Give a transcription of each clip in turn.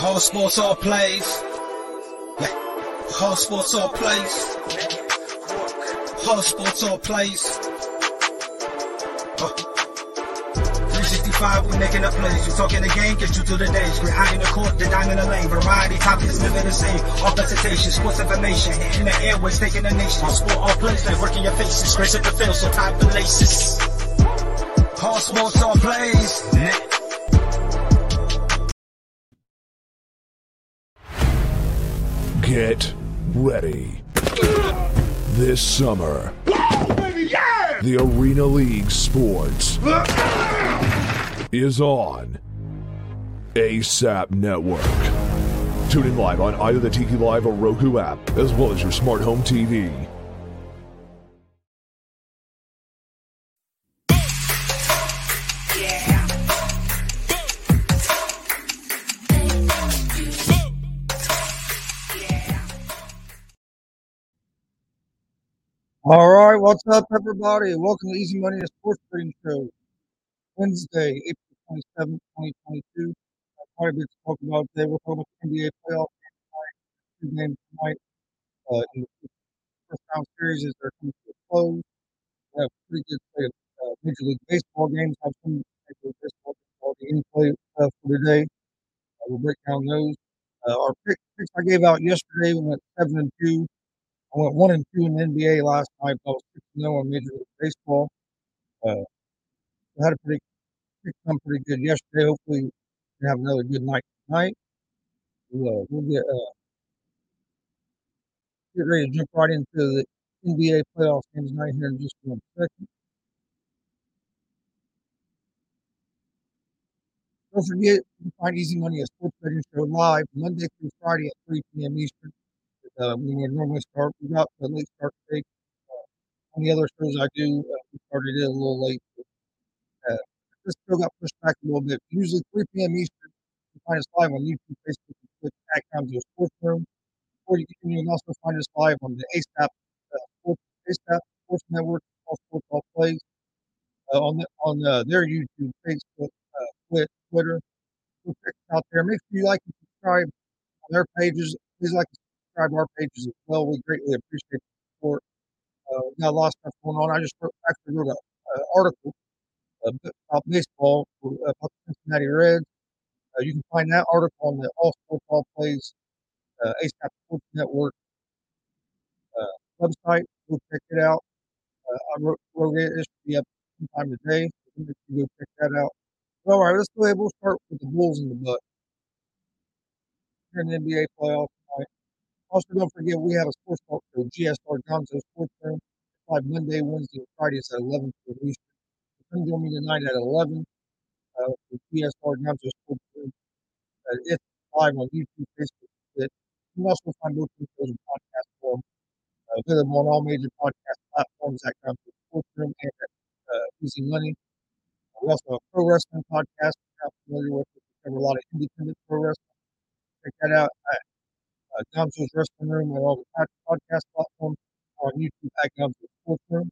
All sports, all plays. All sports, all plays. All sports, all plays. Uh, 365, we making a plays. You talking the game, get you to the days. We're high in the court, the dime in the lane. Variety, topics, living the same. All presentation, sports information. In the airways, taking the nation. All sport, all plays, like working your faces. Grace at the field, so tie the laces. All sports, all plays. Get ready. This summer, the Arena League Sports is on ASAP Network. Tune in live on either the Tiki Live or Roku app, as well as your smart home TV. All right, what's up, everybody? Welcome to Easy Money, a sports betting show. Wednesday, April 27, 2022. Uh, quite a bit to talk about today. We're talking about the NBA playoff game tonight, two games tonight. Uh, in the first round series as they're coming to a close. We have pretty good play of uh, Major League Baseball games. Have some Major League Baseball games already in play uh, for today. Uh, we'll break down those. Uh, our pick, picks I gave out yesterday, we went 7 and 2. I went one and two in the NBA last night. I was six and zero in Major League Baseball. Uh, had a pretty them pretty good yesterday. Hopefully, we have another good night tonight. We'll, uh, we'll get uh, get ready to jump right into the NBA playoff games tonight here in just one second. Don't forget, you can find Easy Money, a sports betting show live Monday through Friday at 3 p.m. Eastern uh, we would normally start. We got the late start today. Uh, on the other shows I do, uh, we started it a little late. Uh, this show got pushed back a little bit. Usually 3 p.m. Eastern. You find us live on YouTube, Facebook, and Twitch. To the sports room. Or you can, you can also find us live on the ASAP uh, Sports, ASAP Sports Network, all sports all plays. Uh, on the, on uh, their YouTube, Facebook, uh, Twitter. Check out there. Make sure you like and subscribe on their pages. Please like and subscribe our pages as well. We greatly appreciate the support. Uh, we got a lot of stuff going on. I just wrote, actually wrote an article uh, about baseball for, about the Cincinnati Reds. Uh, you can find that article on the All Sports All Plays uh, ASAP Sports Network uh, website. Go check it out. Uh, I wrote, wrote it. It should be up sometime today. So you go check that out. All right, let's go ahead. We'll start with the Bulls in the butt. Here in the NBA playoffs. Also, don't forget we have a sports talk show, GSR Gonzo Sports Room. Live Monday, Wednesday, and Fridays at 11 for Eastern. Come join me tonight at 11 uh, for GSR Gonzo Sports Room. Uh, it's live on YouTube, Facebook, Twitch. You can also find both of those in podcast form. Uh, available on all major podcast platforms at Gonzo Sports Room and at uh, Easy Money. We also have a pro wrestling podcast. If you're not familiar with it, we cover a lot of independent pro wrestling. Check that out uh, Gumshoe's Wrestling Room on all the podcast platforms on YouTube at Gumshoe's Sports Room.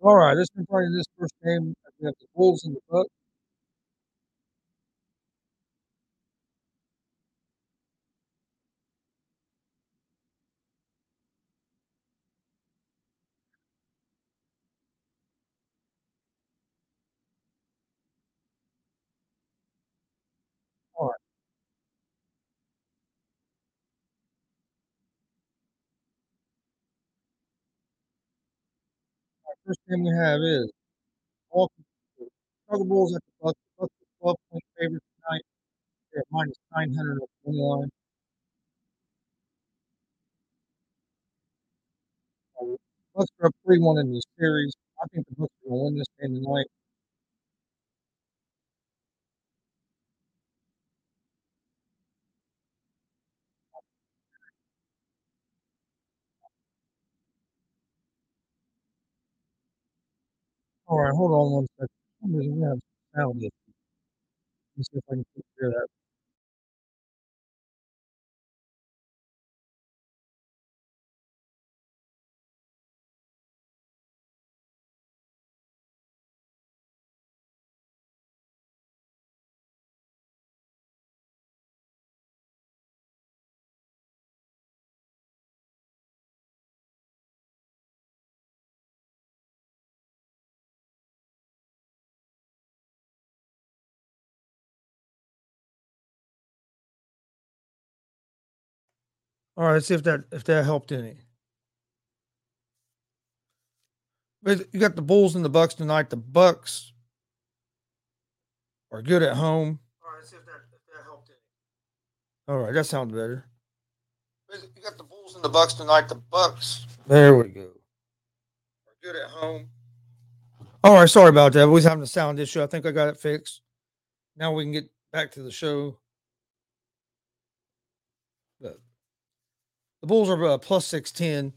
All right, let's been playing this first game. We have the Wolves in the book. First game we have is Milwaukee Chicago Bulls at the Bucks. Bucks are 12 point favorites tonight. They're minus 900 on the money line. Uh, Bucks are up 3 1 in this series. I think the Bucks are going to win this game tonight. All right, hold on one second. Let me see if I can figure that. All right, let's see if that if that helped any. But you got the Bulls and the Bucks tonight. The Bucks are good at home. All right, let's see if that if that helped any. All right, that sounds better. But You got the Bulls and the Bucks tonight. The Bucks. There we go. Are good at home. All right, sorry about that. We was having a sound issue. I think I got it fixed. Now we can get back to the show. But the Bulls are uh, plus 610.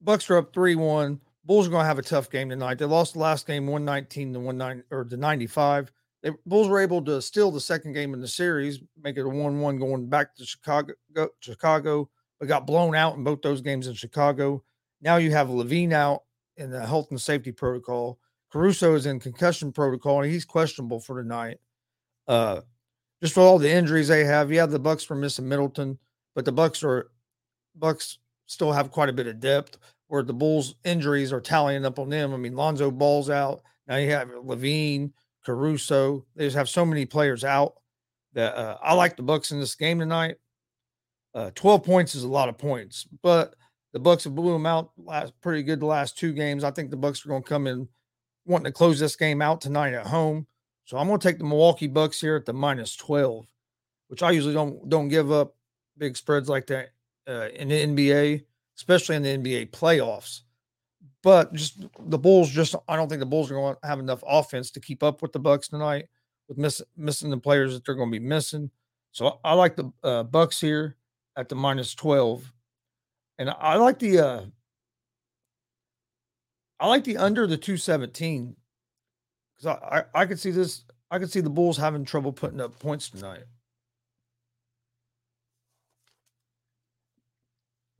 Bucks are up 3 1. Bulls are going to have a tough game tonight. They lost the last game 119 to 19 or to 95. The Bulls were able to steal the second game in the series, make it a 1 1 going back to Chicago, Chicago, but got blown out in both those games in Chicago. Now you have LaVine out in the health and safety protocol. Caruso is in concussion protocol, and he's questionable for tonight. Uh, just for all the injuries they have, yeah, the Bucks were missing Middleton, but the Bucks are Bucks still have quite a bit of depth. Where the Bulls' injuries are tallying up on them. I mean, Lonzo Ball's out. Now you have LaVine, Caruso. They just have so many players out that uh, I like the Bucks in this game tonight. Uh, Twelve points is a lot of points, but the Bucks have blew them out last pretty good the last two games. I think the Bucks are going to come in wanting to close this game out tonight at home. So I'm going to take the Milwaukee Bucks here at the minus 12, which I usually don't don't give up big spreads like that uh, in the NBA, especially in the NBA playoffs. But just the Bulls, just I don't think the Bulls are going to have enough offense to keep up with the Bucks tonight with miss, missing the players that they're going to be missing. So I, I like the uh, Bucks here at the minus 12. And I like the uh I like the under the 217 because I, I I could see this I could see the Bulls having trouble putting up points tonight.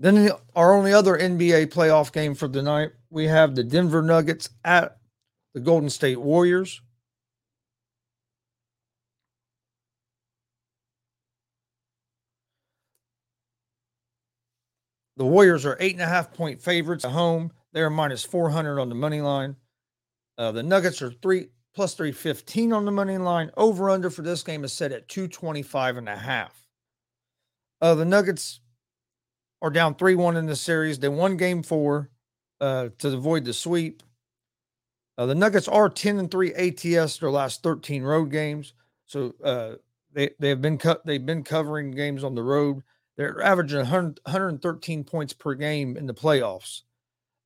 Then the, our only other NBA playoff game for the night, we have the Denver Nuggets at the Golden State Warriors. The Warriors are eight and a half point favorites at home. They're minus 400 on the money line. Uh, the Nuggets are three plus 315 on the money line. Over under for this game is set at 225 and a half. Uh, the Nuggets are down 3 1 in the series. They won game four uh, to avoid the sweep. Uh, the Nuggets are 10 and 3 ATS their last 13 road games. So uh, they, they have been cut, they've been covering games on the road. They're averaging 100, 113 points per game in the playoffs.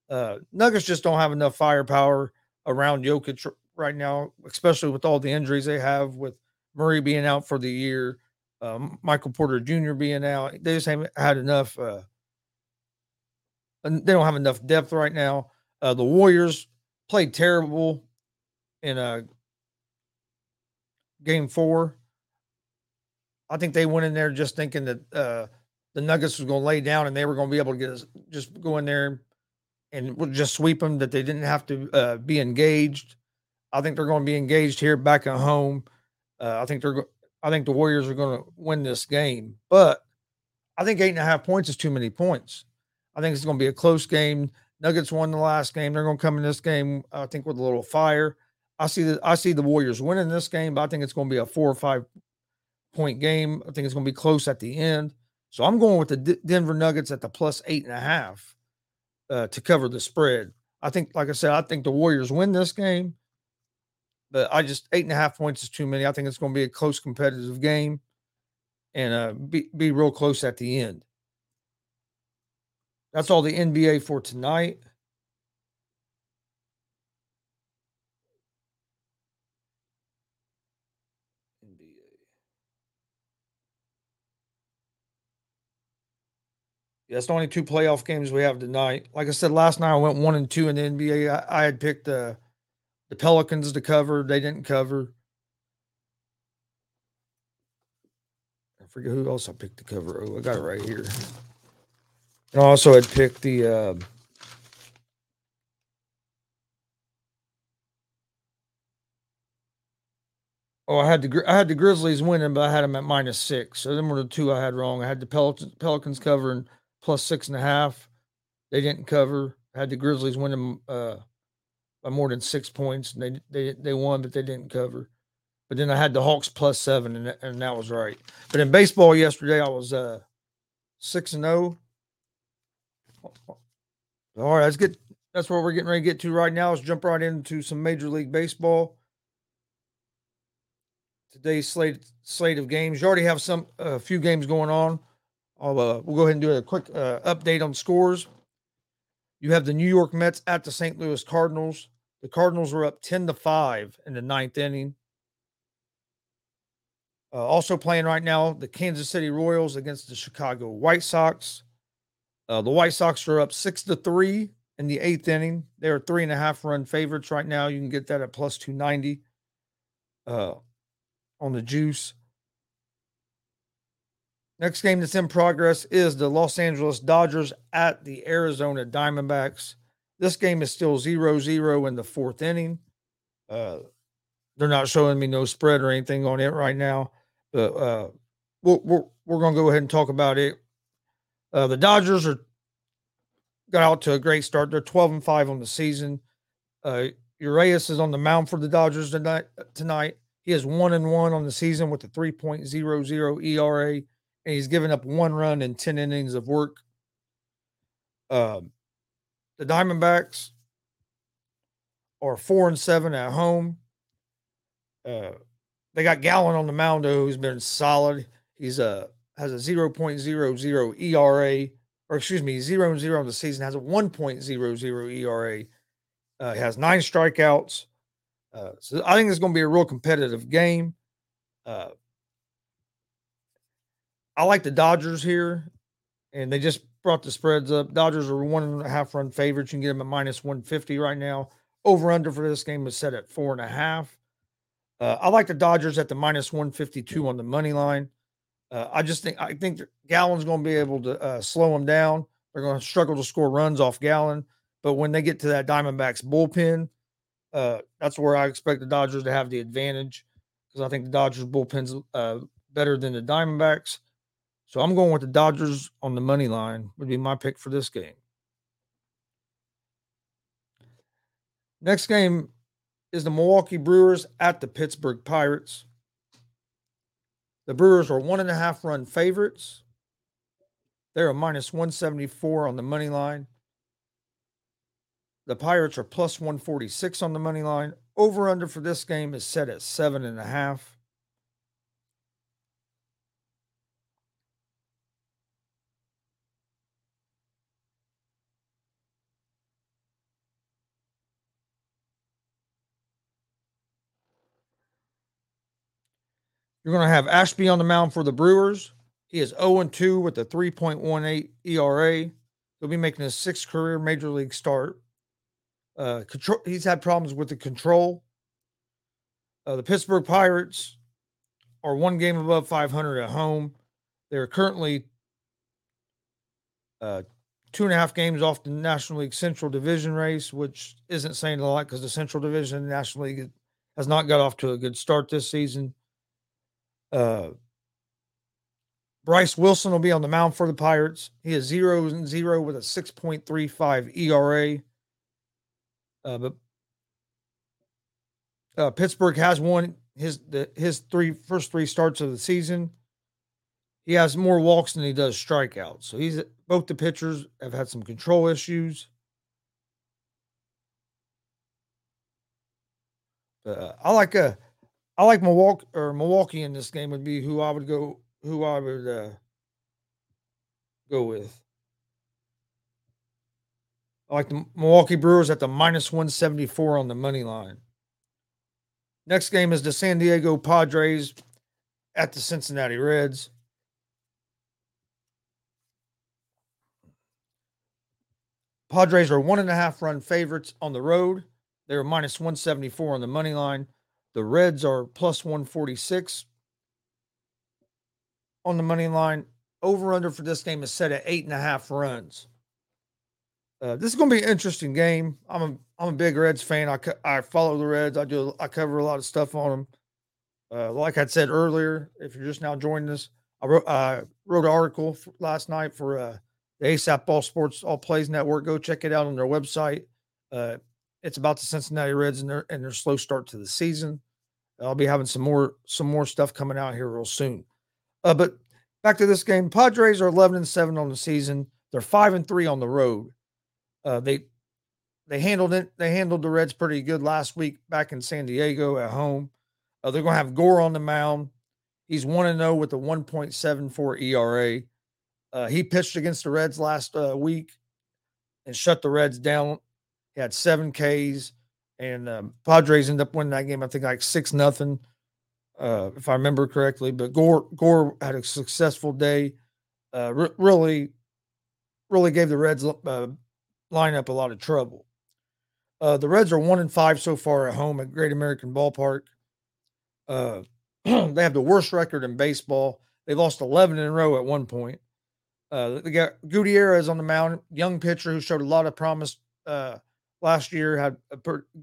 Uh, Nuggets just don't have enough firepower around Jokic right now, especially with all the injuries they have, with Murray being out for the year, um, Michael Porter Jr. being out. They just haven't had enough. Uh, they don't have enough depth right now. Uh, the Warriors played terrible in a game four. I think they went in there just thinking that uh, the Nuggets was going to lay down and they were going to be able to get us, just go in there and just sweep them. That they didn't have to uh, be engaged. I think they're going to be engaged here back at home. Uh, I think they're. I think the Warriors are going to win this game, but I think eight and a half points is too many points. I think it's going to be a close game. Nuggets won the last game. They're going to come in this game, I think, with a little fire. I see the I see the Warriors winning this game, but I think it's going to be a four or five point game. I think it's going to be close at the end. So I'm going with the D- Denver Nuggets at the plus eight and a half uh, to cover the spread. I think, like I said, I think the Warriors win this game, but I just eight and a half points is too many. I think it's going to be a close competitive game and uh, be be real close at the end. That's all the NBA for tonight. It's the only two playoff games we have tonight. Like I said last night, I went one and two in the NBA. I, I had picked the the Pelicans to cover. They didn't cover. I forget who else I picked to cover. Oh, I got it right here. And I also had picked the. Uh, oh, I had the I had the Grizzlies winning, but I had them at minus six. So them were the two I had wrong. I had the Pelicans, Pelicans covering plus six and a half. They didn't cover. I had the Grizzlies winning uh, by more than six points. And they they they won, but they didn't cover. But then I had the Hawks plus seven, and that, and that was right. But in baseball yesterday, I was uh, six and zero. All right, let's get. That's what we're getting ready to get to right now. Let's jump right into some Major League Baseball. Today's slate slate of games. You already have some a few games going on. I'll uh, we'll go ahead and do a quick uh, update on scores. You have the New York Mets at the St. Louis Cardinals. The Cardinals were up ten to five in the ninth inning. Uh, also playing right now, the Kansas City Royals against the Chicago White Sox. Uh, the White Sox are up six to three in the eighth inning. They're three and a half run favorites right now. You can get that at plus 290 uh, on the juice. Next game that's in progress is the Los Angeles Dodgers at the Arizona Diamondbacks. This game is still 0 0 in the fourth inning. Uh, they're not showing me no spread or anything on it right now, but uh, we're, we're, we're going to go ahead and talk about it. Uh, the Dodgers are got out to a great start. They're 12 and 5 on the season. Uh, Urias is on the mound for the Dodgers tonight. Tonight, he is one and one on the season with a 3.00 ERA, and he's given up one run in 10 innings of work. Um, the Diamondbacks are four and seven at home. Uh, they got Gallen on the mound, who's been solid. He's a has a 0.00 ERA, or excuse me, zero and zero on the season, has a 1.00 ERA. Uh, has nine strikeouts. Uh, so I think it's going to be a real competitive game. Uh, I like the Dodgers here, and they just brought the spreads up. Dodgers are one and a half run favorites. You can get them at minus 150 right now. Over under for this game is set at four and a half. Uh, I like the Dodgers at the minus 152 on the money line. Uh, I just think I think Gallen's going to be able to uh, slow them down. They're going to struggle to score runs off Gallon, but when they get to that Diamondbacks bullpen, uh, that's where I expect the Dodgers to have the advantage because I think the Dodgers bullpen's uh, better than the Diamondbacks. So I'm going with the Dodgers on the money line. Would be my pick for this game. Next game is the Milwaukee Brewers at the Pittsburgh Pirates. The Brewers are one and a half run favorites. They're a minus 174 on the money line. The Pirates are plus 146 on the money line. Over under for this game is set at seven and a half. You're going to have Ashby on the mound for the Brewers. He is 0 2 with a 3.18 ERA. He'll be making his sixth career major league start. Uh, control, he's had problems with the control. Uh, the Pittsburgh Pirates are one game above 500 at home. They're currently uh, two and a half games off the National League Central Division race, which isn't saying a lot because the Central Division National League has not got off to a good start this season. Uh, Bryce Wilson will be on the mound for the Pirates. He is zero and zero with a 6.35 ERA. Uh, but uh, Pittsburgh has won his the, his three first three starts of the season. He has more walks than he does strikeouts. So he's both the pitchers have had some control issues. Uh, I like a, uh, I like Milwaukee or Milwaukee in this game would be who I would go, who I would uh, go with. I like the Milwaukee Brewers at the minus 174 on the money line. Next game is the San Diego Padres at the Cincinnati Reds. Padres are one and a half run favorites on the road. They're minus 174 on the money line. The Reds are plus 146 on the money line. Over under for this game is set at eight and a half runs. Uh, this is going to be an interesting game. I'm a I'm a big Reds fan. I I follow the Reds. I do I cover a lot of stuff on them. Uh, like I said earlier, if you're just now joining us, I wrote wrote an article last night for uh, the ASAP Ball Sports All Plays Network. Go check it out on their website. Uh, it's about the Cincinnati Reds and their and their slow start to the season. I'll be having some more some more stuff coming out here real soon. Uh, but back to this game, Padres are 11 and seven on the season. They're five and three on the road. Uh, they they handled it. They handled the Reds pretty good last week back in San Diego at home. Uh, they're going to have Gore on the mound. He's one and zero oh with a 1.74 ERA. Uh, he pitched against the Reds last uh, week and shut the Reds down. He had seven Ks, and um, Padres ended up winning that game. I think like six nothing, uh, if I remember correctly. But Gore Gore had a successful day. Uh, re- really, really gave the Reds uh, lineup a lot of trouble. Uh, the Reds are one and five so far at home at Great American Ballpark. they have the worst record in baseball. They lost 11 in a row at one point. Uh, they got Gutierrez on the mound, young pitcher who showed a lot of promise uh, last year, had a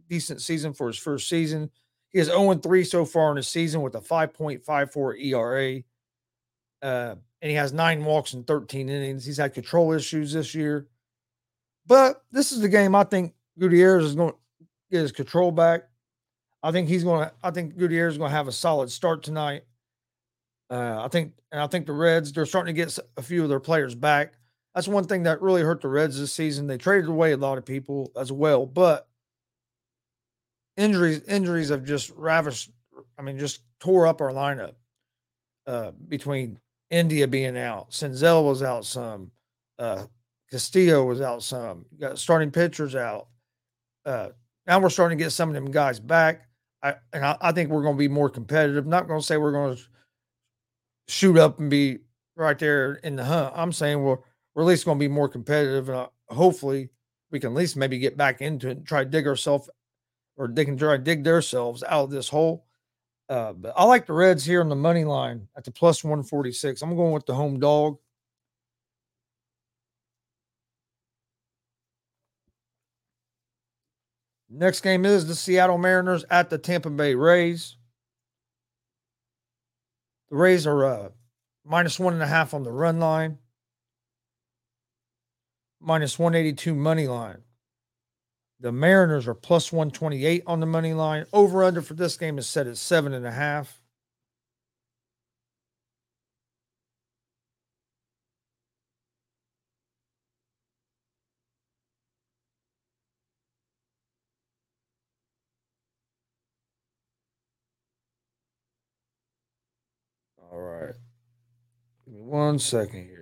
decent season for his first season. He is 0 3 so far in the season with a 5.54 ERA. Uh, and he has nine walks in 13 innings. He's had control issues this year. But this is the game I think Gutierrez is going to get his control back. I think he's going to, I think Gutierrez is going to have a solid start tonight. Uh, I think, and I think the Reds they're starting to get a few of their players back. That's one thing that really hurt the Reds this season. They traded away a lot of people as well, but injuries injuries have just ravished. I mean, just tore up our lineup. Uh, between India being out, Senzel was out some, uh, Castillo was out some. Got starting pitchers out. Uh, now we're starting to get some of them guys back. I and I, I think we're going to be more competitive. Not going to say we're going to shoot up and be right there in the hunt. I'm saying we're, we're at least going to be more competitive. And uh, hopefully we can at least maybe get back into it and try to dig ourselves or they can try to dig themselves out of this hole. Uh, but I like the Reds here on the money line at the plus 146. I'm going with the home dog. Next game is the Seattle Mariners at the Tampa Bay Rays. The Rays are uh, minus one and a half on the run line, minus 182 money line. The Mariners are plus 128 on the money line. Over under for this game is set at seven and a half. All right. Give me one second here.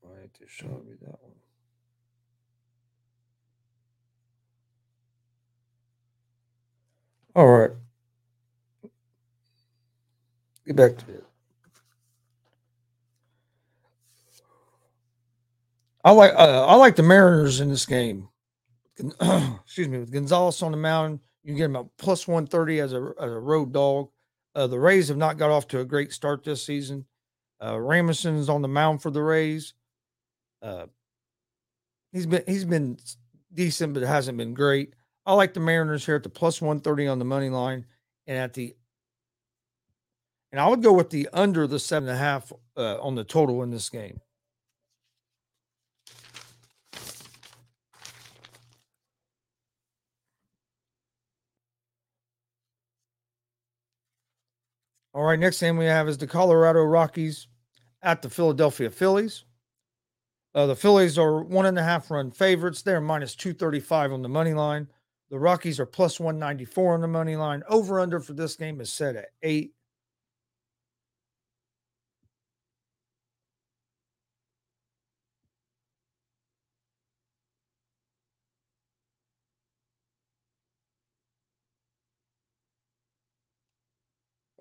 Why did it show me that one? All right. Get back to it. I like uh, I like the Mariners in this game. Excuse me, with Gonzalez on the mound, you get him a plus one thirty as a as a road dog. Uh, the Rays have not got off to a great start this season. Uh, on the mound for the Rays. Uh, he's been he's been decent, but it hasn't been great. I like the Mariners here at the plus one thirty on the money line, and at the and I would go with the under the seven and a half uh, on the total in this game. All right, next game we have is the Colorado Rockies at the Philadelphia Phillies. Uh, the Phillies are one and a half run favorites. They're minus 235 on the money line. The Rockies are plus 194 on the money line. Over under for this game is set at eight.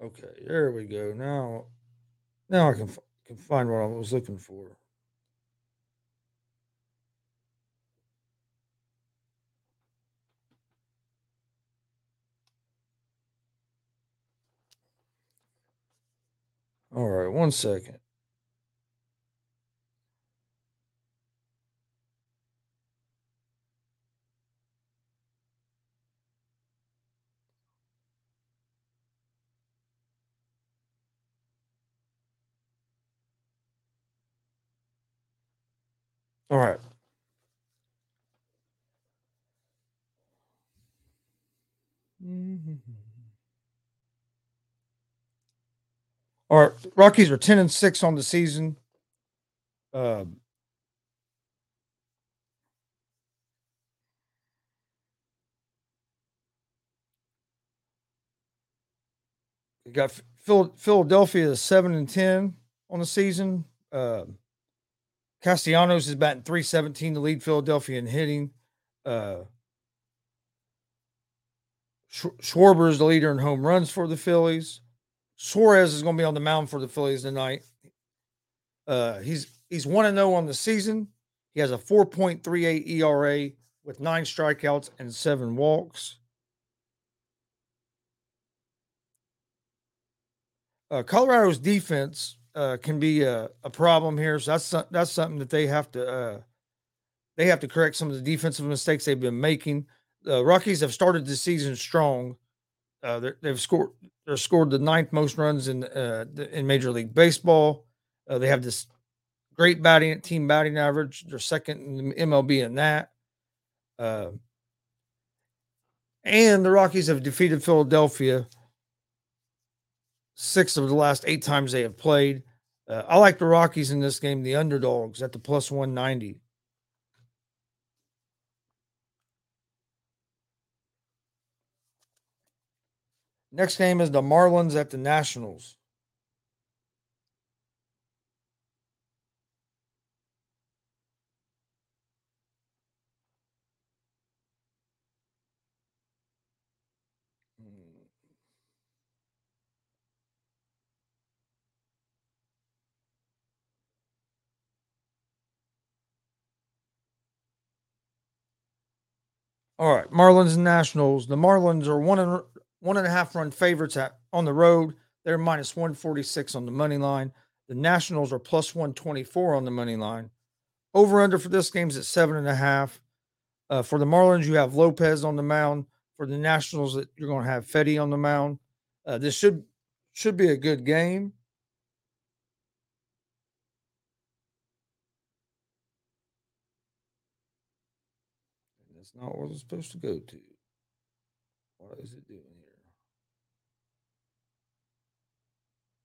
Okay, there we go. Now, now I can can find what I was looking for. All right, one second. All right. All right, Rockies are ten and six on the season. Uh, got Phil, Philadelphia seven and ten on the season. Uh, Castellanos is batting 317 to lead Philadelphia in hitting. Uh, Schwarber is the leader in home runs for the Phillies. Suarez is going to be on the mound for the Phillies tonight. Uh, he's he's one and zero on the season. He has a 4.38 ERA with nine strikeouts and seven walks. Uh, Colorado's defense uh, can be a, a, problem here. So that's that's something that they have to uh, they have to correct some of the defensive mistakes they've been making. The Rockies have started the season strong. Uh, they've scored they're scored the ninth most runs in uh, in Major League Baseball. Uh, they have this great batting team batting average. They're second in the MLB in that. Uh, and the Rockies have defeated Philadelphia six of the last eight times they have played. Uh, I like the Rockies in this game, the underdogs at the plus 190. Next game is the Marlins at the Nationals. All right, Marlins and Nationals. The Marlins are one and one and a half run favorites at on the road. They're minus 146 on the money line. The Nationals are plus 124 on the money line. Over under for this game is at seven and a half. Uh, for the Marlins, you have Lopez on the mound. For the Nationals, you're going to have Fedde on the mound. Uh, this should should be a good game. That's not what it's supposed to go to. What is it doing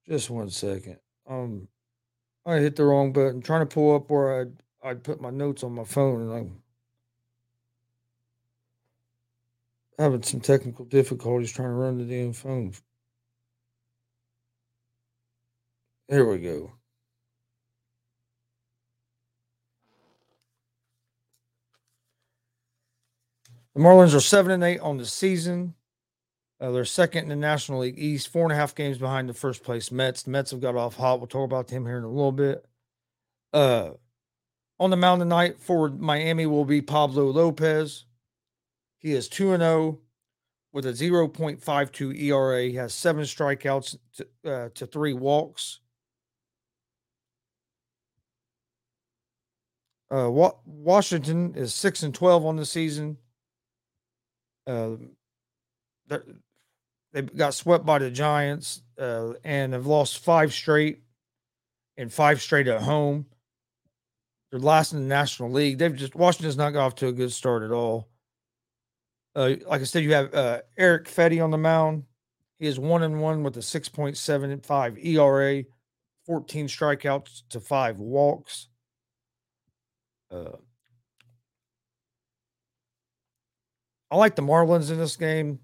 here? Just one second. Um, I hit the wrong button. trying to pull up where I'd I'd put my notes on my phone, and I'm having some technical difficulties trying to run the damn phone. Here we go. The Marlins are seven and eight on the season. Uh, they're second in the National League East, four and a half games behind the first place Mets. The Mets have got off hot. We'll talk about them here in a little bit. Uh, On the mound tonight for Miami will be Pablo Lopez. He is 2 0 with a 0.52 ERA. He has seven strikeouts to, uh, to three walks. Uh, Wa- Washington is 6 and 12 on the season. Uh, they're- got swept by the Giants uh, and have lost five straight and five straight at home. They're last in the National League. They've just Washington's not got off to a good start at all. Uh, like I said, you have uh, Erick Fedde on the mound. He is one and one with a 6.75 ERA, 14 strikeouts to five walks. Uh, I like the Marlins in this game.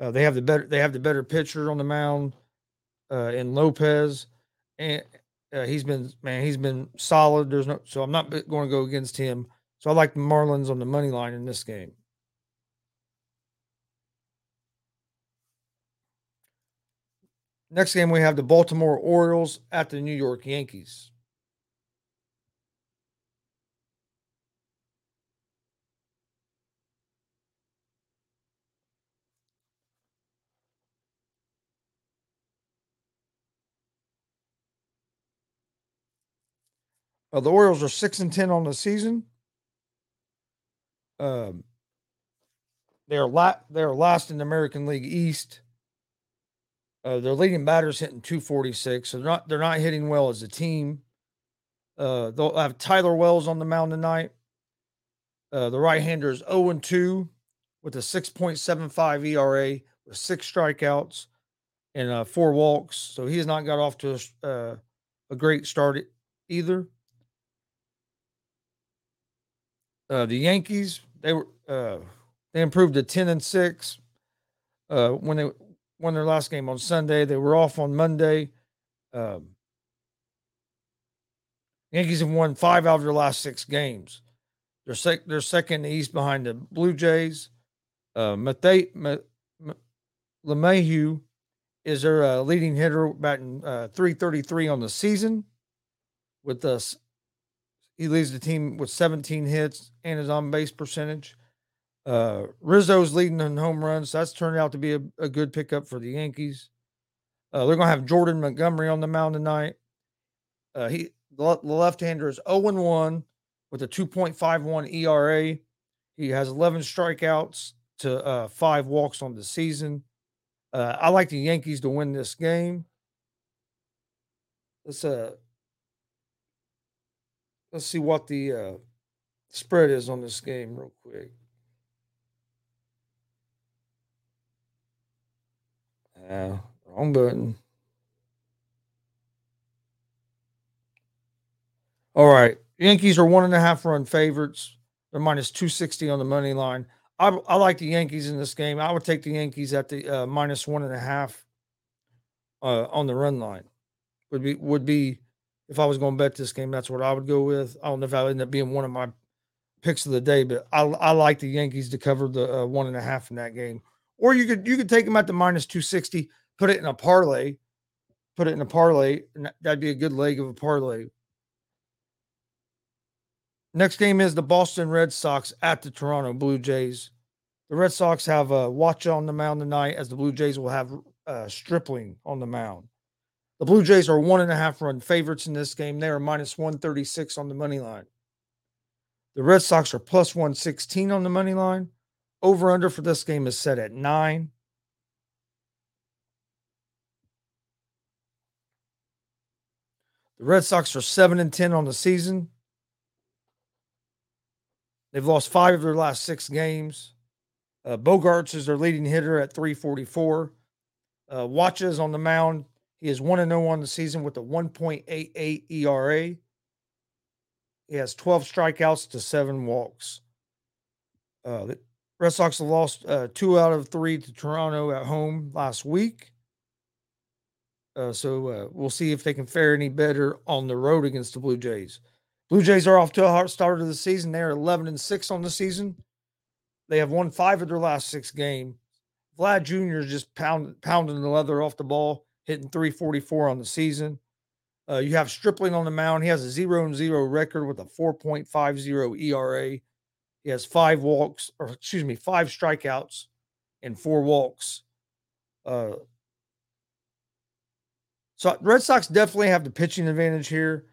Uh, they have the better they have the better pitcher on the mound uh, in Lopez, and uh, he's been man he's been solid. There's no so I'm not going to go against him. So I like the Marlins on the money line in this game. Next game we have the Baltimore Orioles at the New York Yankees. Uh, the Orioles are six and ten on the season. Um, they're la- they're last in the American League East. Uh, their leading batters hitting 246, so they're not they're not hitting well as a team. Uh, they'll have Tyler Wells on the mound tonight. Uh, the right-hander is 0 and 2 with a 6.75 ERA with six strikeouts and uh, four walks. So he has not got off to a, uh, a great start either. Uh, the Yankees they were uh, they improved to 10 and 6 uh, when they won their last game on Sunday. They were off on Monday. Um, Yankees have won five out of their last six games. They're sec- they're second in the East behind the Blue Jays. Uh, Mathe- Ma- Ma- LeMahieu is their uh, leading hitter, batting uh, 333 on the season. With us, he leads the team with 17 hits and his on base percentage. Uh, Rizzo's leading in home runs. So that's turned out to be a, a good pickup for the Yankees. Uh, they're going to have Jordan Montgomery on the mound tonight. Uh, he the, left-hander is 0 1 with a 2.51 ERA. He has 11 strikeouts to uh, five walks on the season. Uh, I like the Yankees to win this game. Let's uh, let's see what the uh, spread is on this game real quick. Uh, wrong button. All right. Yankees are one and a half run favorites. They're minus 260 on the money line. I, I like the Yankees in this game. I would take the Yankees at the uh, minus one and a half uh, on the run line. Would be would be if I was going to bet this game. That's what I would go with. I don't know if I end up being one of my picks of the day, but I, I like the Yankees to cover the uh, one and a half in that game. Or you could you could take them at the minus 260, put it in a parlay, put it in a parlay, that'd be a good leg of a parlay. Next game is the Boston Red Sox at the Toronto Blue Jays. The Red Sox have a watch on the mound tonight, as the Blue Jays will have uh, Stripling on the mound. The Blue Jays are one and a half run favorites in this game. They are minus 136 on the money line. The Red Sox are plus 116 on the money line. Over under for this game is set at nine. The Red Sox are 7 and 10 on the season. They've lost five of their last six games. Uh, Bogaerts is their leading hitter at 344. Uh, Watches on the mound. He is 1 0 on the season with a 1.88 ERA. He has 12 strikeouts to seven walks. Uh, the Red Sox have lost uh, two out of three to Toronto at home last week. Uh, so uh, we'll see if they can fare any better on the road against the Blue Jays. Blue Jays are off to a hot start of the season. They're 11 and 6 on the season. They have won five of their last six games. Vlad Jr. is just pound, pounding the leather off the ball, hitting 344 on the season. Uh, you have Stripling on the mound. He has a zero and zero record with a 4.50 ERA. He has five walks, or excuse me, five strikeouts and four walks. Uh, so Red Sox definitely have the pitching advantage here,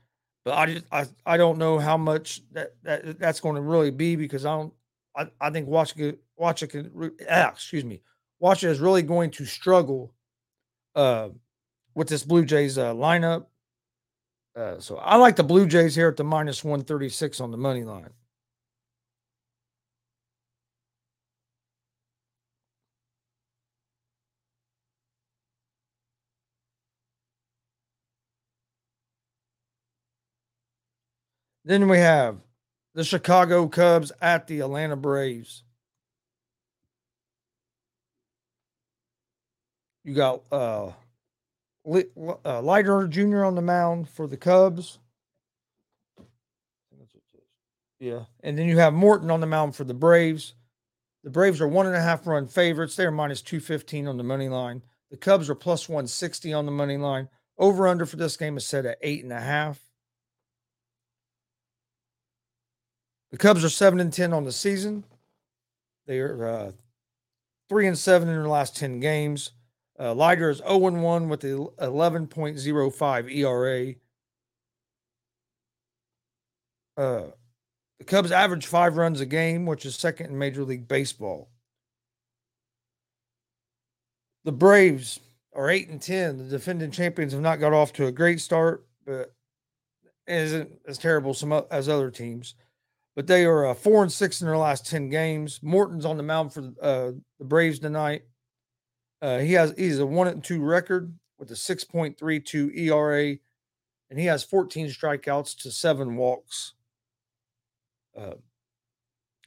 but I just I, I don't know how much that, that that's going to really be because I don't I, I think Washington Washington ah, excuse me Washington is really going to struggle uh, with this Blue Jays uh, lineup. Uh, so I like the Blue Jays here at the minus 136 on the money line. Then we have the Chicago Cubs at the Atlanta Braves. You got uh, uh Leiter Jr. on the mound for the Cubs. Yeah. And then you have Morton on the mound for the Braves. The Braves are one and a half run favorites. They're minus 215 on the money line. The Cubs are plus 160 on the money line. Over under for this game is set at eight and a half. The Cubs are seven and ten on the season. They are uh, three and seven in their last ten games. Uh, Leiter is zero oh and one with the eleven point zero five ERA. Uh, the Cubs average five runs a game, which is second in Major League Baseball. The Braves are eight and ten. The defending champions have not got off to a great start, but isn't as terrible some as other teams but they are uh, four and six in their last 10 games. Morton's on the mound for uh, the Braves tonight. Uh, he has he's a one and two record with a 6.32 ERA, and he has 14 strikeouts to seven walks. Uh,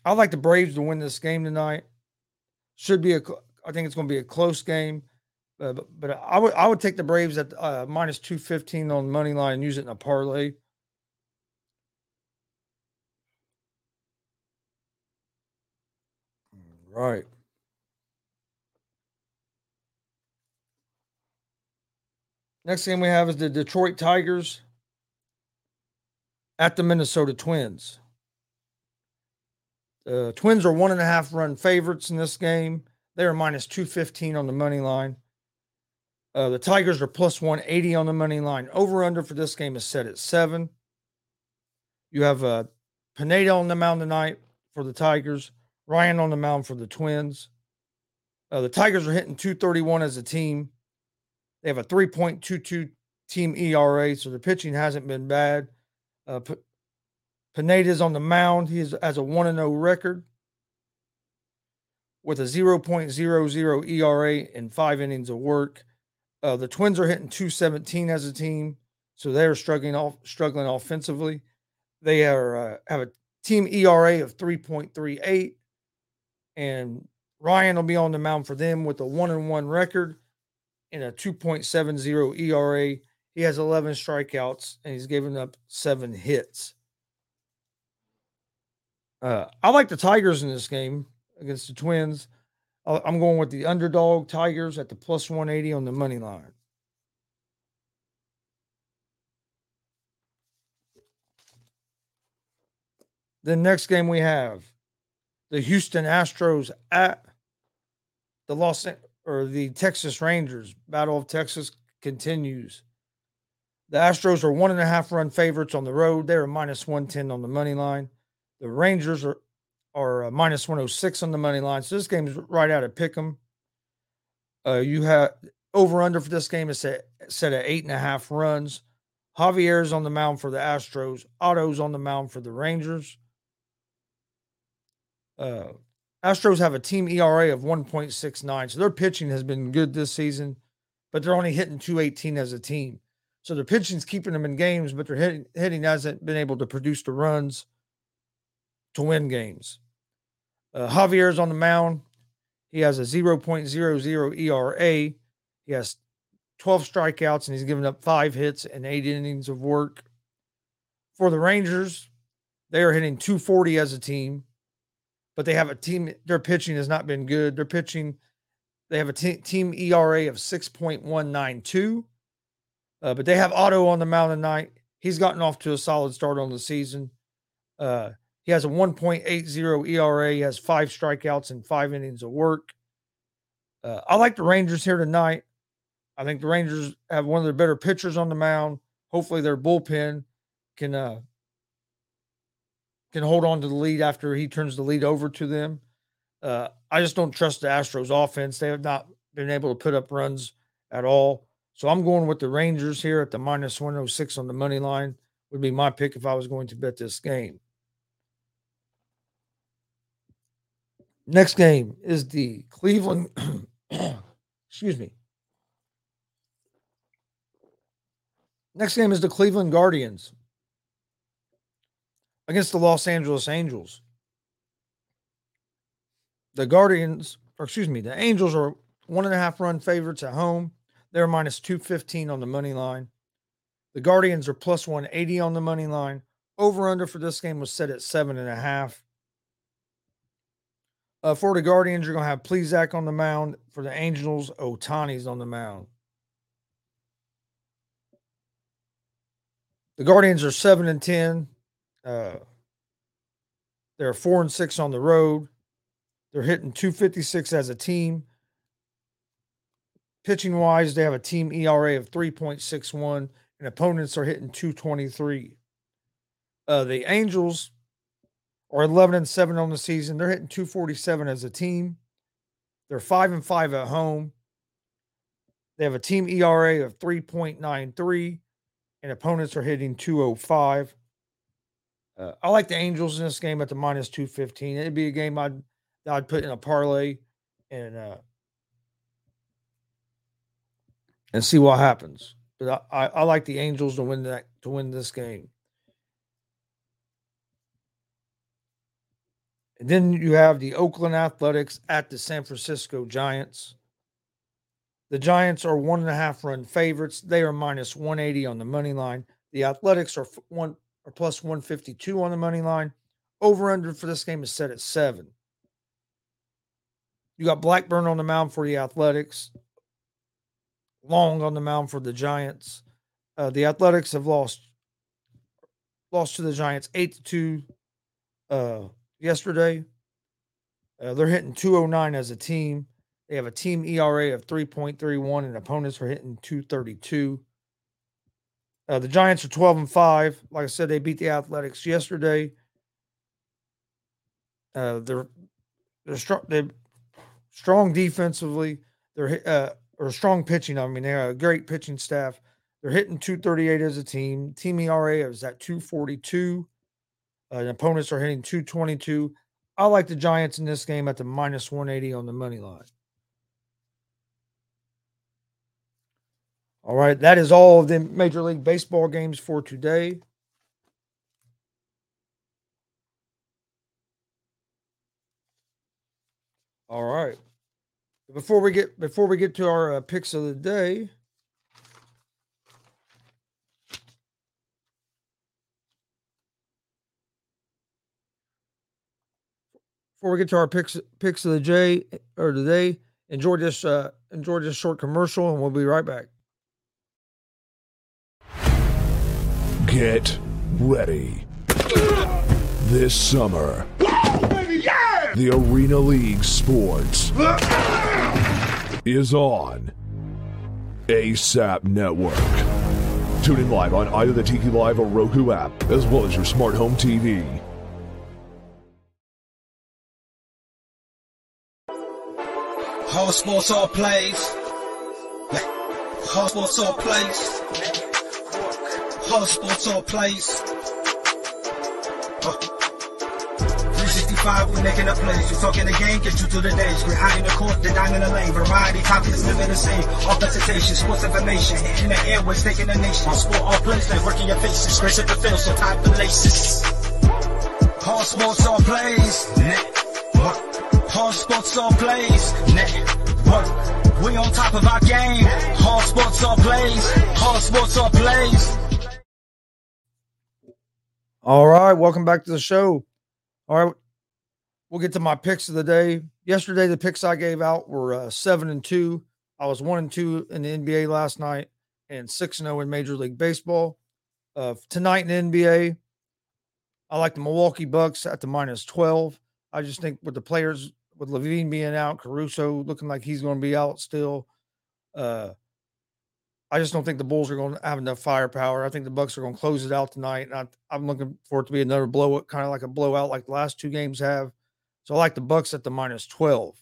I like the Braves to win this game tonight. Should be a, I think it's going to be a close game, uh, but, but I would I would take the Braves at uh, minus 215 on the money line and use it in a parlay. Right. Next game we have is the Detroit Tigers at the Minnesota Twins. The Twins are one and a half run favorites in this game. They are minus 215 on the money line. Uh, the Tigers are plus 180 on the money line. Over under for this game is set at seven. You have uh, Pineda on the mound tonight for the Tigers. Ryan on the mound for the Twins. Uh, the Tigers are hitting 231 as a team. They have a 3.22 team ERA, so the pitching hasn't been bad. Uh, P- Pineda's on the mound. He has, has a 1 0 record with a 0.00 ERA and five innings of work. Uh, the Twins are hitting 217 as a team, so they're struggling off, struggling offensively. They are uh, have a team ERA of 3.38 and Ryan will be on the mound for them with a one and one record and a 2.70 ERA. He has 11 strikeouts and he's given up seven hits. Uh, I like the Tigers in this game against the Twins. I'm going with the underdog Tigers at the plus 180 on the money line. The next game we have the Houston Astros at the Los or the Texas Rangers. Battle of Texas continues. The Astros are one and a half run favorites on the road. They're minus 110 on the money line. The Rangers are are minus 106 on the money line. So this game is right out of pick 'em. Uh, you have over under for this game is set, set at eight and a half runs. Javier's on the mound for the Astros. Otto's on the mound for the Rangers. Uh, Astros have a team ERA of 1.69, so their pitching has been good this season, but they're only hitting 218 as a team. So their pitching's keeping them in games, but their hitting, hitting hasn't been able to produce the runs to win games. Uh, Javier's on the mound. He has a 0.00 ERA. He has 12 strikeouts and he's given up five hits and eight innings of work. For the Rangers, they are hitting 240 as a team but they have a team. Their pitching has not been good. Their pitching, they have a t- team ERA of 6.192. Uh, but they have Otto on the mound tonight. He's gotten off to a solid start on the season. Uh, he has a 1.80 ERA. He has five strikeouts and five innings of work. Uh, I like the Rangers here tonight. I think the Rangers have one of their better pitchers on the mound. Hopefully, their bullpen can uh, can hold on to the lead after he turns the lead over to them. Uh, I just don't trust the Astros offense. They have not been able to put up runs at all. So I'm going with the Rangers here at the minus 106 on the money line. Would be my pick if I was going to bet this game. Next game is the Cleveland. excuse me. Next game is the Cleveland Guardians against the Los Angeles Angels. The Guardians, or excuse me, the Angels are one and a half run favorites at home. They're minus 215 on the money line. The Guardians are plus 180 on the money line. Over under for this game was set at seven and a half. Uh, for the Guardians, you're going to have Plesac on the mound. For the Angels, Ohtani's on the mound. The Guardians are seven and ten. Uh, they're four and six on the road. They're hitting 256 as a team. Pitching wise, they have a team ERA of 3.61, and opponents are hitting 223. Uh, the Angels are 11 and 7 on the season. They're hitting 247 as a team. They're 5 and 5 at home. They have a team ERA of 3.93, and opponents are hitting 205. Uh, I like the Angels in this game at the minus 215. It'd be a game I'd I'd put in a parlay and uh, and see what happens. But I, I, I like the Angels to win that to win this game. And then you have the Oakland Athletics at the San Francisco Giants. The Giants are one and a half run favorites. They are minus 180 on the money line. The Athletics are one or plus 152 on the money line. Over under for this game is set at seven. You got Blackburn on the mound for the Athletics, Long on the mound for the Giants. Uh, the Athletics have lost lost to the Giants eight to two uh, yesterday. Uh, they're hitting 209 as a team. They have a team ERA of 3.31, and opponents are hitting 232. Uh, the Giants are 12 and 5. Like I said, they beat the Athletics yesterday. Uh, they're they're strong. They're strong defensively. They're uh, or strong pitching. I mean, they have a great pitching staff. They're hitting 238 as a team. Team ERA is at 242. Uh, opponents are hitting 222. I like the Giants in this game at the minus 180 on the money line. All right, that is all of the Major League Baseball games for today. All right. Before we get before we get to our uh, picks of the day, before we get to our picks picks of the day or today, enjoy this uh, enjoy this short commercial, and we'll be right back. Get ready. This summer, the Arena League Sports is on ASAP Network. Tune in live on either the Tiki Live or Roku app, as well as your smart home TV. Whole sports all plays. Whole sports all plays. Whole sports all plays. Uh, 365, we making a plays. You talking the game, get you to the days. We're high in the court, the dime in the lane. Variety, topics, living the same. All presentation, sports information. In the airways, taking the nation. Sport all like working your faces. Grace at the field, so type the laces. Whole sports all plays. Network. Sports all plays. We on top of our game. Whole sports all plays. Whole sports all plays. All right, welcome back to the show. All right, we'll get to my picks of the day. Yesterday, the picks I gave out were uh, seven and two. I was one and two in the NBA last night, and 6 and 0 in Major League Baseball. Uh, tonight in NBA, I like the Milwaukee Bucks at the minus 12. I just think with the players, with LaVine being out, Caruso looking like he's going to be out still, uh, I just don't think the Bulls are going to have enough firepower. I think the Bucks are going to close it out tonight. I, am looking for it to be another blowout, kind of like a blowout like the last two games have. So I like the Bucks at the minus 12.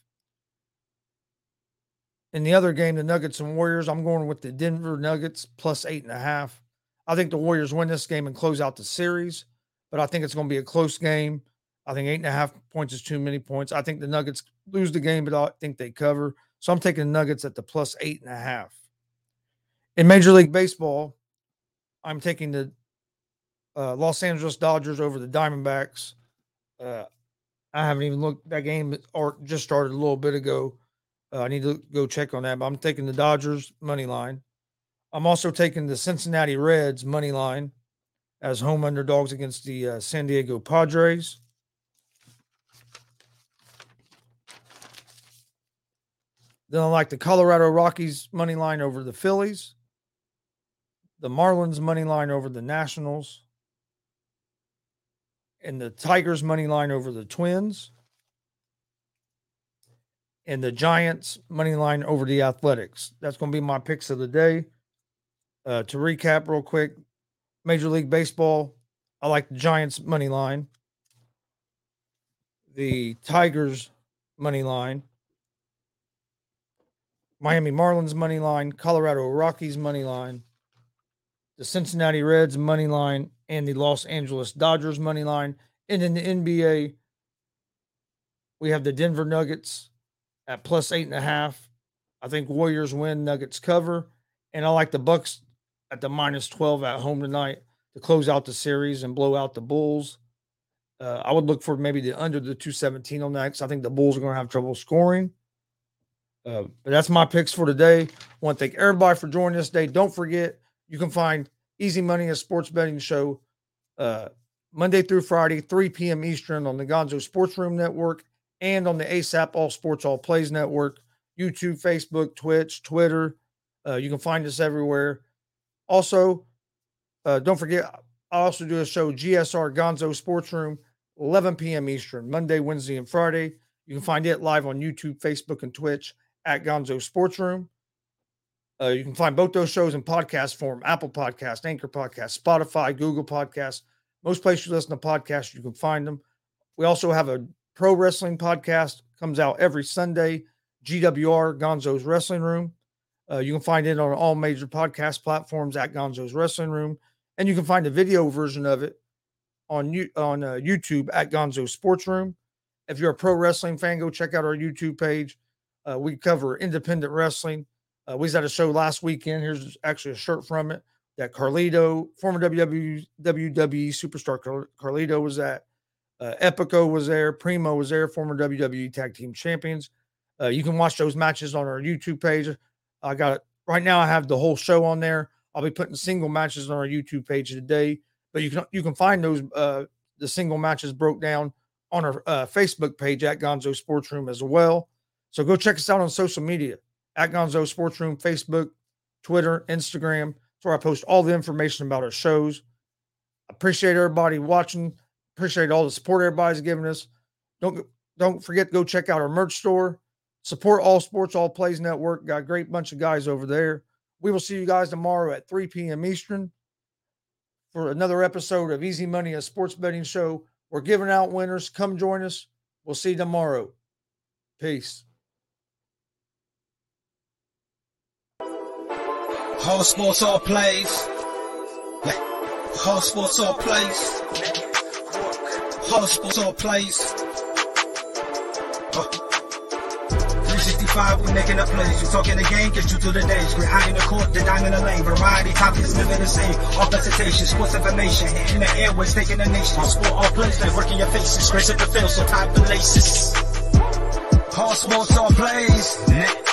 In the other game, the Nuggets and Warriors, I'm going with the Denver Nuggets plus eight and a half. I think the Warriors win this game and close out the series, but I think it's going to be a close game. I think eight and a half points is too many points. I think the Nuggets lose the game, but I think they cover. So I'm taking the Nuggets at the plus eight and a half. In Major League Baseball, I'm taking the uh, Los Angeles Dodgers over the Diamondbacks. Uh, I haven't even looked that game or just started a little bit ago. Uh, I need to go check on that. But I'm taking the Dodgers money line. I'm also taking the Cincinnati Reds money line as home underdogs against the uh, San Diego Padres. Then I like the Colorado Rockies money line over the Phillies, the Marlins money line over the Nationals, and the Tigers money line over the Twins and the Giants money line over the Athletics. That's going to be my picks of the day. Uh, to recap real quick, Major League Baseball, I like the Giants money line, the Tigers money line, Miami Marlins money line, Colorado Rockies money line, the Cincinnati Reds money line, and the Los Angeles Dodgers money line. And in the NBA, we have the Denver Nuggets at plus eight and a half. I think Warriors win, Nuggets cover, and I like the Bucks at the minus twelve at home tonight to close out the series and blow out the Bulls. Uh, I would look for maybe the under the two seventeen on that I think the Bulls are going to have trouble scoring. Uh, but that's my picks for today. I want to thank everybody for joining us today. Don't forget, you can find Easy Money, a sports betting show, uh, Monday through Friday, 3 p.m. Eastern on the Gonzo Sports Room Network and on the ASAP All Sports All Plays Network, YouTube, Facebook, Twitch, Twitter. Uh, you can find us everywhere. Also, uh, don't forget, I also do a show, GSR Gonzo Sports Room, 11 p.m. Eastern, Monday, Wednesday, and Friday. You can find it live on YouTube, Facebook, and Twitch at Gonzo Sports Room. Uh, you can find both those shows in podcast form Apple Podcast, Anchor Podcast, Spotify, Google Podcast. Most places you listen to podcasts, you can find them. We also have a Pro Wrestling Podcast comes out every Sunday. GWR Gonzo's Wrestling Room. Uh, you can find it on all major podcast platforms at Gonzo's Wrestling Room, and you can find a video version of it on on uh, YouTube at Gonzo's Sports Room. If you're a pro wrestling fan, go check out our YouTube page. Uh, we cover independent wrestling. Uh, we had a show last weekend. Here's actually a shirt from it that Carlito, former WWE, superstar Carlito, was at. Uh, Epico was there. Primo was there, former WWE Tag Team Champions. Uh, you can watch those matches on our YouTube page. I got it right now. I have the whole show on there. I'll be putting single matches on our YouTube page today, but you can you can find those uh, the single matches broke down on our uh, Facebook page at Gonzo Sports Room as well. So go check us out on social media at Gonzo Sports Room, Facebook, Twitter, Instagram. That's where I post all the information about our shows. Appreciate everybody watching. Appreciate all the support everybody's giving us. Don't don't forget to go check out our merch store. Support All Sports All Plays Network. Got a great bunch of guys over there. We will see you guys tomorrow at 3 p.m. Eastern for another episode of Easy Money, a sports betting show. We're giving out winners. Come join us. We'll see you tomorrow. Peace. All sports, all plays. Yeah. All sports, all plays. All sports, all plays. Uh, 365, we making up plays. You talking the game, get you to the days. Great high in the court, the diamond in the lane. Variety, topics, living the same. All presentation, sports information. In the airways, taking the nation. All sport, all plays, like working your faces. Grace at the field, so tie the laces. All sports, all plays.